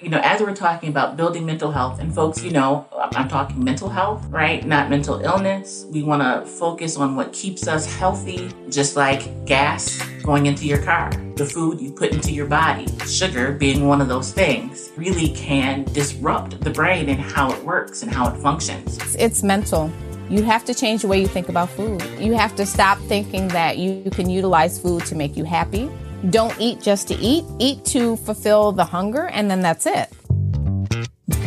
You know, as we're talking about building mental health, and folks, you know, I'm talking mental health, right? Not mental illness. We want to focus on what keeps us healthy, just like gas going into your car, the food you put into your body, sugar being one of those things, really can disrupt the brain and how it works and how it functions. It's mental. You have to change the way you think about food. You have to stop thinking that you can utilize food to make you happy don't eat just to eat, eat to fulfill the hunger, and then that's it.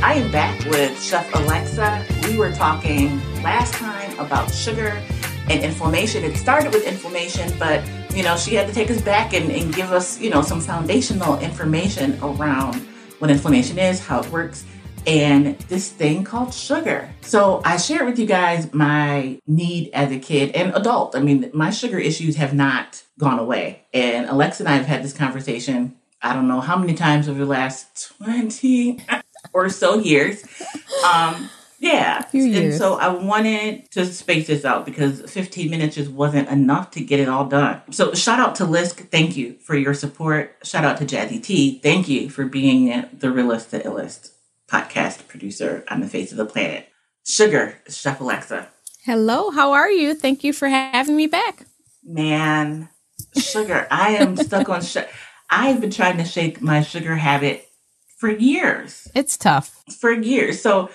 I am back with Chef Alexa. We were talking last time about sugar and inflammation. It started with inflammation, but you know, she had to take us back and, and give us, you know, some foundational information around what inflammation is, how it works, and this thing called sugar. So I shared with you guys my need as a kid and adult. I mean, my sugar issues have not gone away. And Alexa and I have had this conversation, I don't know how many times over the last 20 or so years. Um, yeah. And so I wanted to space this out because 15 minutes just wasn't enough to get it all done. So shout out to Lisk. Thank you for your support. Shout out to Jazzy T. Thank you for being the realist, the illest podcast producer on the face of the planet. Sugar, Chef Alexa. Hello, how are you? Thank you for having me back. Man, sugar, I am stuck on sugar. I've been trying to shake my sugar habit for years. It's tough. For years. So,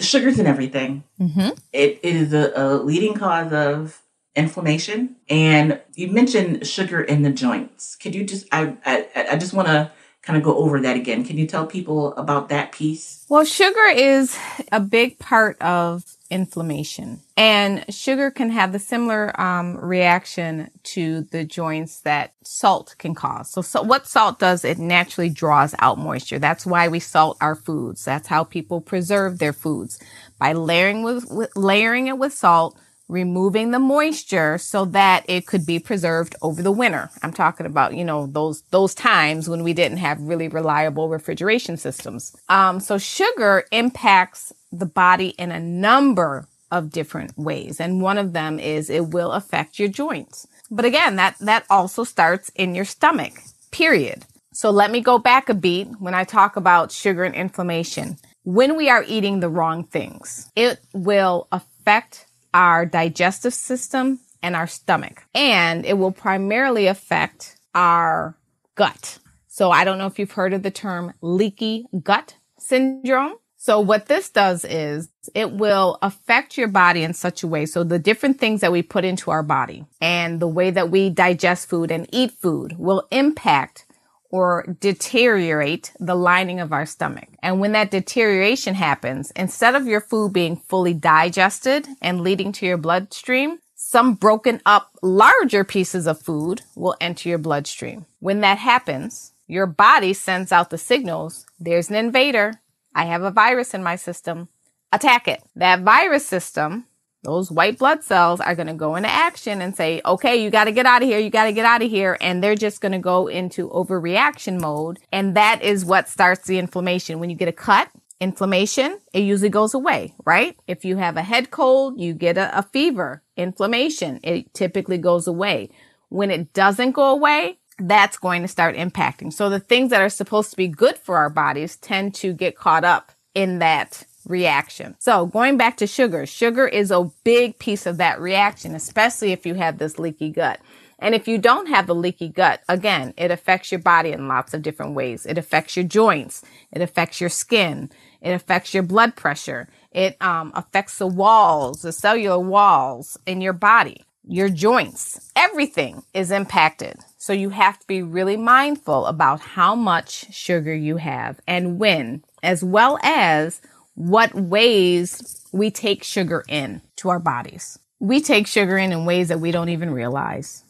sugar's in everything. Mm-hmm. It, it is a, a leading cause of inflammation. And you mentioned sugar in the joints. Could you just, I, I, I just want to kind of go over that again. Can you tell people about that piece? Well, sugar is a big part of inflammation. And sugar can have the similar um, reaction to the joints that salt can cause. So, so, what salt does, it naturally draws out moisture. That's why we salt our foods. That's how people preserve their foods by layering with, with layering it with salt removing the moisture so that it could be preserved over the winter. I'm talking about, you know, those, those times when we didn't have really reliable refrigeration systems. Um, so sugar impacts the body in a number of different ways. And one of them is it will affect your joints. But again, that, that also starts in your stomach, period. So let me go back a beat when I talk about sugar and inflammation. When we are eating the wrong things, it will affect our digestive system and our stomach. And it will primarily affect our gut. So I don't know if you've heard of the term leaky gut syndrome. So what this does is it will affect your body in such a way. So the different things that we put into our body and the way that we digest food and eat food will impact or deteriorate the lining of our stomach. And when that deterioration happens, instead of your food being fully digested and leading to your bloodstream, some broken up larger pieces of food will enter your bloodstream. When that happens, your body sends out the signals. There's an invader. I have a virus in my system. Attack it. That virus system those white blood cells are going to go into action and say, okay, you got to get out of here. You got to get out of here. And they're just going to go into overreaction mode. And that is what starts the inflammation. When you get a cut, inflammation, it usually goes away, right? If you have a head cold, you get a, a fever, inflammation, it typically goes away. When it doesn't go away, that's going to start impacting. So the things that are supposed to be good for our bodies tend to get caught up in that reaction. So going back to sugar, sugar is a big piece of that reaction, especially if you have this leaky gut. And if you don't have the leaky gut, again, it affects your body in lots of different ways. It affects your joints. It affects your skin. It affects your blood pressure. It um, affects the walls, the cellular walls in your body, your joints. Everything is impacted. So you have to be really mindful about how much sugar you have and when, as well as what ways we take sugar in to our bodies. We take sugar in in ways that we don't even realize.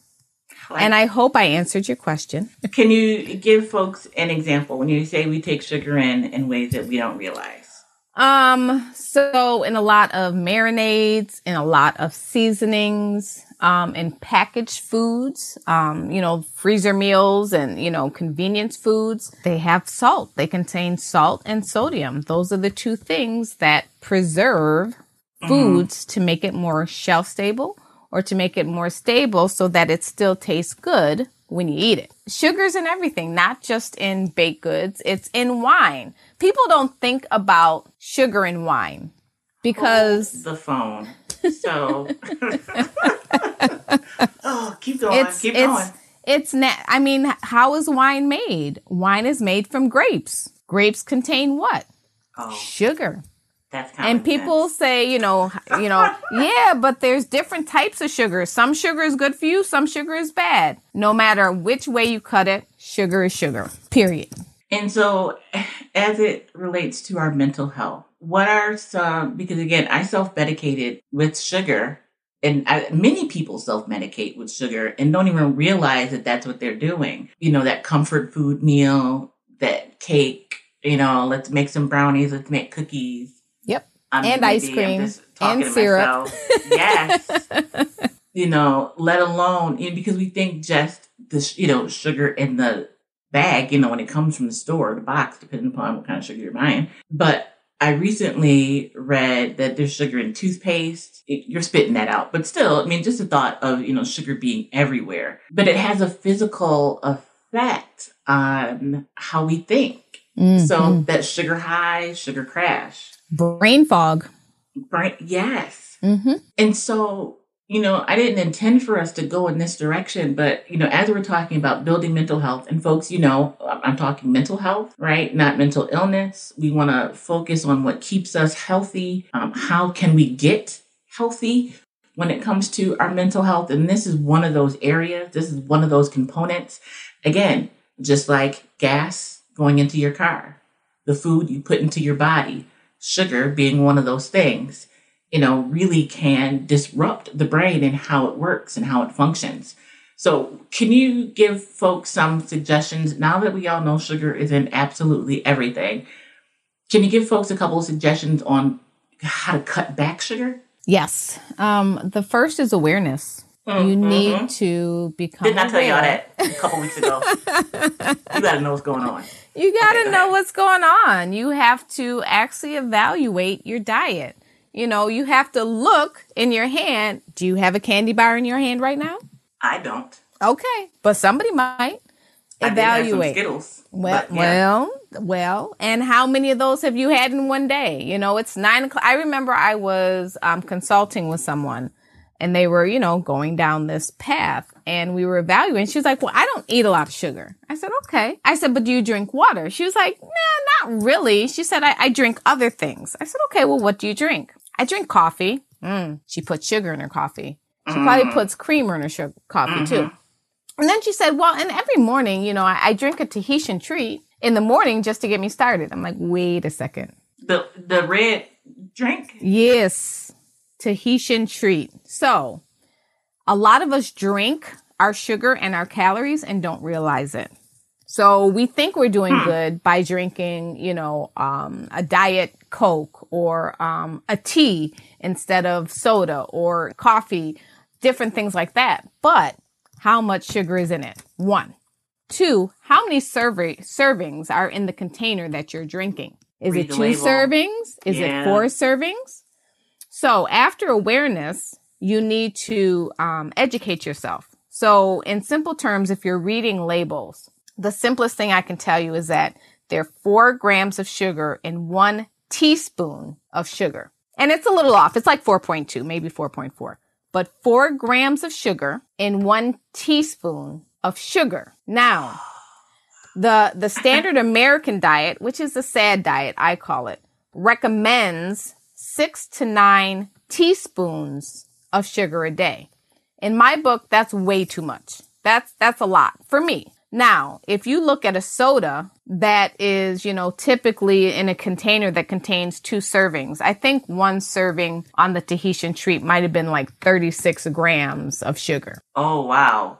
Like, and I hope I answered your question. Can you give folks an example when you say we take sugar in in ways that we don't realize? Um, so in a lot of marinades, in a lot of seasonings, um, in packaged foods, um, you know, freezer meals and, you know, convenience foods, they have salt. They contain salt and sodium. Those are the two things that preserve mm-hmm. foods to make it more shelf stable or to make it more stable so that it still tastes good when you eat it. Sugar's in everything, not just in baked goods. It's in wine. People don't think about sugar in wine because Hold the phone. So, oh, keep going. it's keep it's going. it's na- I mean, how is wine made? Wine is made from grapes. Grapes contain what? Oh, Sugar. that's kind And people say, you know, you know, yeah, but there's different types of sugar. Some sugar is good for you, some sugar is bad. No matter which way you cut it, sugar is sugar. Period. And so, as it relates to our mental health, what are some, because again, I self medicated with sugar, and I, many people self medicate with sugar and don't even realize that that's what they're doing. You know, that comfort food meal, that cake, you know, let's make some brownies, let's make cookies. Yep. And ice cream, and syrup. Yes. you know, let alone, you know, because we think just the, you know, sugar in the bag, you know, when it comes from the store, the box, depending upon what kind of sugar you're buying. But I recently read that there's sugar in toothpaste. It, you're spitting that out, but still, I mean, just the thought of, you know, sugar being everywhere, but it has a physical effect on how we think. So Mhm. that sugar high, sugar crash. brain fog. Right? Yes. hmm And so, you know, I didn't intend for us to go in this direction, but, you know, as we're talking about building mental health, and folks, you know, I'm talking mental health, right? Not mental illness. We want to focus on what keeps us healthy. Um, how can we get healthy when it comes to our mental health? And this is one of those areas, this is one of those components. Again, just like gas going into your car, the food you put into your body, sugar being one of those things you know, really can disrupt the brain and how it works and how it functions. So, can you give folks some suggestions now that we all know sugar is in absolutely everything? Can you give folks a couple of suggestions on how to cut back sugar? Yes. Um, the first is awareness. You Mhm. need to become. Didn't I tell y'all that a couple weeks ago? you got to know what's going on. You got Okay, to go know what's going on. You have to actually evaluate your diet. You know, you have to look in your hand. Do you have a candy bar in your hand right now? I don't. Okay, but somebody might I did have some evaluate. Skittles. Well, yeah. well, well, and how many of those have you had in one day? You know, it's nine o'clock. I remember I was um, consulting with someone, and they were, you know, going down this path, and we were evaluating. She was like, "Well, I don't eat a lot of sugar." I said, "Okay." I said, "But do you drink water?" She was like, "Nah, not really." She said, "I, I drink other things." I said, "Okay, well, what do you drink?" I drink coffee. Mm, she put sugar in her coffee. She probably Mm. puts creamer in her sugar, coffee too. Mhm. And then she said, well, and every morning, you know, I, I drink a Tahitian treat in the morning just to get me started. I'm like, wait a second. the the red drink. Yes, Tahitian treat. So a lot of us drink our sugar and our calories and don't realize it. So we think we're doing Hmm. good by drinking, you know, um, a diet Coke or um, a tea instead of soda or coffee, different things like that. But how much sugar is in it? One. Two, how many server- servings are in the container that you're drinking? Is Read it two label. servings? Is Yeah. it four servings? So after awareness, you need to um, educate yourself. So in simple terms, if you're reading labels, the simplest thing I can tell you is that there are four grams of sugar in one teaspoon of sugar. And it's a little off. It's like 4.2, maybe 4.4. But four grams of sugar in one teaspoon of sugar. Now, the, the standard American diet, which is the sad diet, I call it, recommends six to nine teaspoons of sugar a day. In my book, that's way too much. That's, that's a lot for me. Now, if you look at a soda that is, you know, typically in a container that contains two servings, I think one serving on the Tahitian treat might have been like 36 grams of sugar. Oh wow.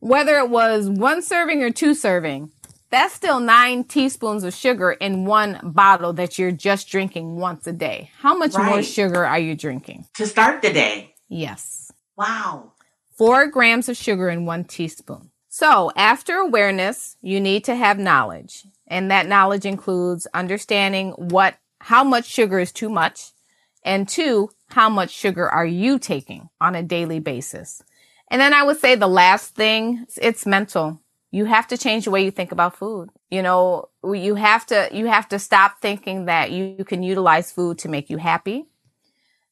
Whether it was one serving or two serving, that's still nine teaspoons of sugar in one bottle that you're just drinking once a day. How much more sugar are you drinking? To start the day. Yes. Wow. Four grams of sugar in one teaspoon. So after awareness, you need to have knowledge. And that knowledge includes understanding what, how much sugar is too much. And two, how much sugar are you taking on a daily basis? And then I would say the last thing, it's mental. You have to change the way you think about food. You know, you have to, you have to stop thinking that you can utilize food to make you happy.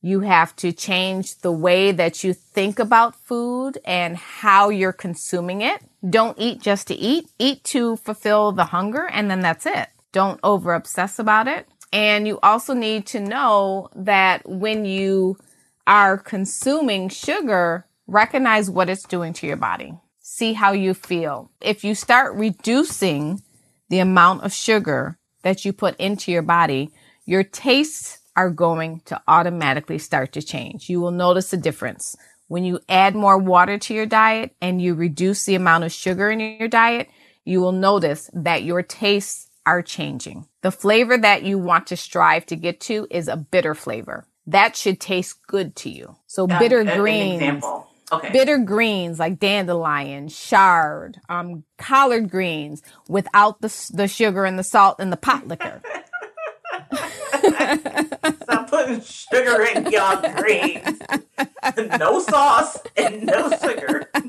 You have to change the way that you think about food and how you're consuming it. Don't eat just to eat. Eat to fulfill the hunger and then that's it. Don't over obsess about it. And you also need to know that when you are consuming sugar, recognize what it's doing to your body. See how you feel. If you start reducing the amount of sugar that you put into your body, your tastes are going to automatically start to change. You will notice a difference. When you add more water to your diet and you reduce the amount of sugar in your diet, you will notice that your tastes are changing. The flavor that you want to strive to get to is a bitter flavor. That should taste good to you. So Uh, bitter greens. example. Okay. Bitter greens like dandelion, chard, um, collard greens without the, the sugar and the salt and the pot liquor. Stop putting sugar in your greens. no sauce and no sugar.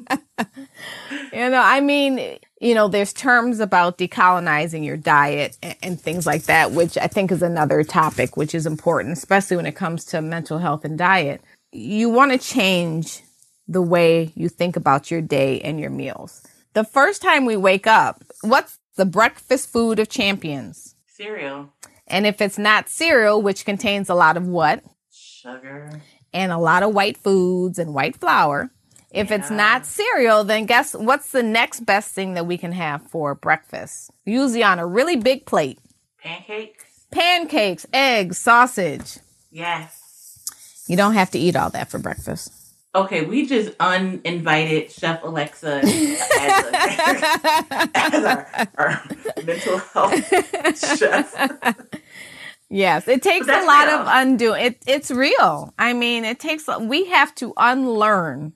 You know, I mean, you know, there's terms about decolonizing your diet and, and things like that, which I think is another topic, which is important, especially when it comes to mental health and diet. You want to change the way you think about your day and your meals. The first time we wake up, what's the breakfast food of champions? Cereal, And if it's not cereal, which contains a lot of what? sugar. and a lot of white foods and white flour. If it's not cereal, then guess what's the next best thing that we can have for breakfast? Usually on a really big plate. Pancakes. Pancakes, eggs, sausage. Yes. You don't have to eat all that for breakfast. Okay, we just uninvited Chef Alexa as, a, as our, our mental health chef. Yes, it takes a lot real. of undo. It it's real. I mean, it takes we have to unlearn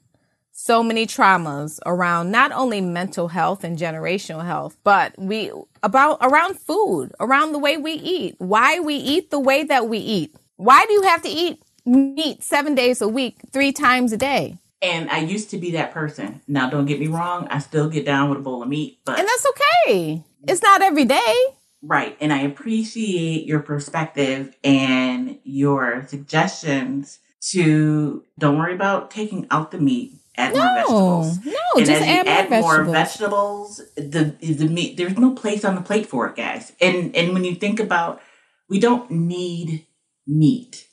so many traumas around not only mental health and generational health, but we about around food, around the way we eat, why we eat the way that we eat. Why do you have to eat meat 7 days a week, 3 times a day? And I used to be that person. Now, don't get me wrong, I still get down with a bowl of meat, but And that's okay. It's not every day. right. And I appreciate your perspective and your suggestions to don't worry about taking out the meat, add more No. vegetables. No, and just as you add, add more more vegetables. vegetables, the the meat there's no place on the plate for it, guys. And and when you think about, we don't need meat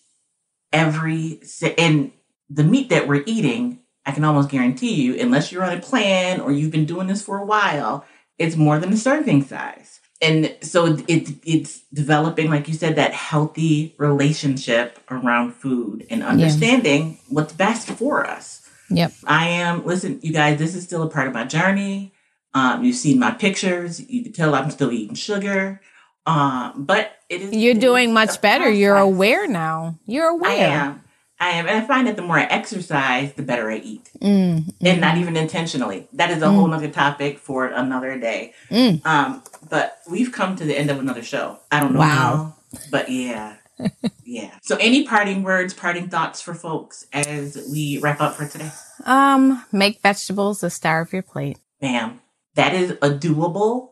every and the meat that we're eating, I can almost guarantee you, unless you're on a plan or you've been doing this for a while, it's more than a serving size. And so it, it's developing, like you said, that healthy relationship around food and understanding what's best for us. Yep. I am, listen, you guys, this is still a part of my journey. Um, you've seen my pictures. You can tell I'm still eating sugar. Um, but it is. You're it doing is much better. You're aware now. You're aware. I am. I am. And I find that the more I exercise, the better I eat. Mm, And not even intentionally. That is a whole nother topic for another day. Mm. Um, but we've come to the end of another show. I don't know Wow. how, but yeah. yeah. So any parting words, parting thoughts for folks as we wrap up for today? Um, make vegetables the star of your plate. Bam. That is a doable,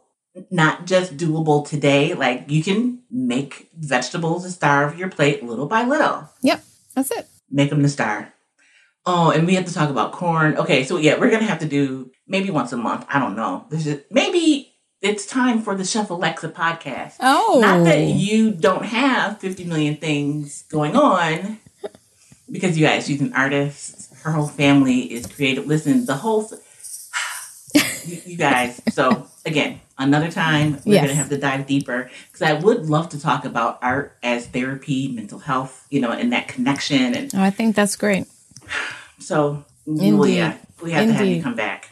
not just doable today. Like you can make vegetables the star of your plate little by little. Yep, that's it. Make them the star. Oh, and we have to talk about corn. Okay, so yeah, we're gonna have to do maybe once a month. I don't know. There's just, maybe it's time for the Chef Alexa podcast. Oh, Not that you don't have 50 million things going on, because you guys, she's an artist. Her whole family is creative. Listen, the whole, you, you guys. So again, another time we're Yes. gonna have to dive deeper because I would love to talk about art as therapy, mental health, you know, and that connection. And Oh, I think that's great. so, well, Indeed. yeah, we have to have you come back.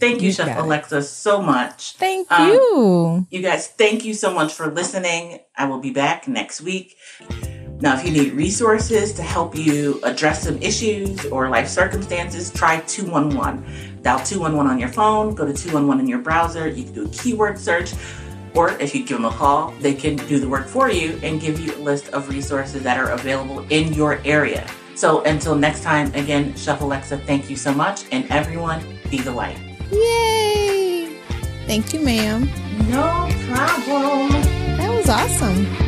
Thank you, You Chef it. Alexa, so much. Thank Um, you. You guys, thank you so much for listening. I will be back next week. Now, if you need resources to help you address some issues or life circumstances, try 211. Dial 211 on your phone, go to 211 in your browser. You can do a keyword search, or if you give them a call, they can do the work for you and give you a list of resources that are available in your area. So until next time, again, Chef Alexa, thank you so much. And everyone, be the light. Yay! Thank you, ma'am. No problem. That was awesome.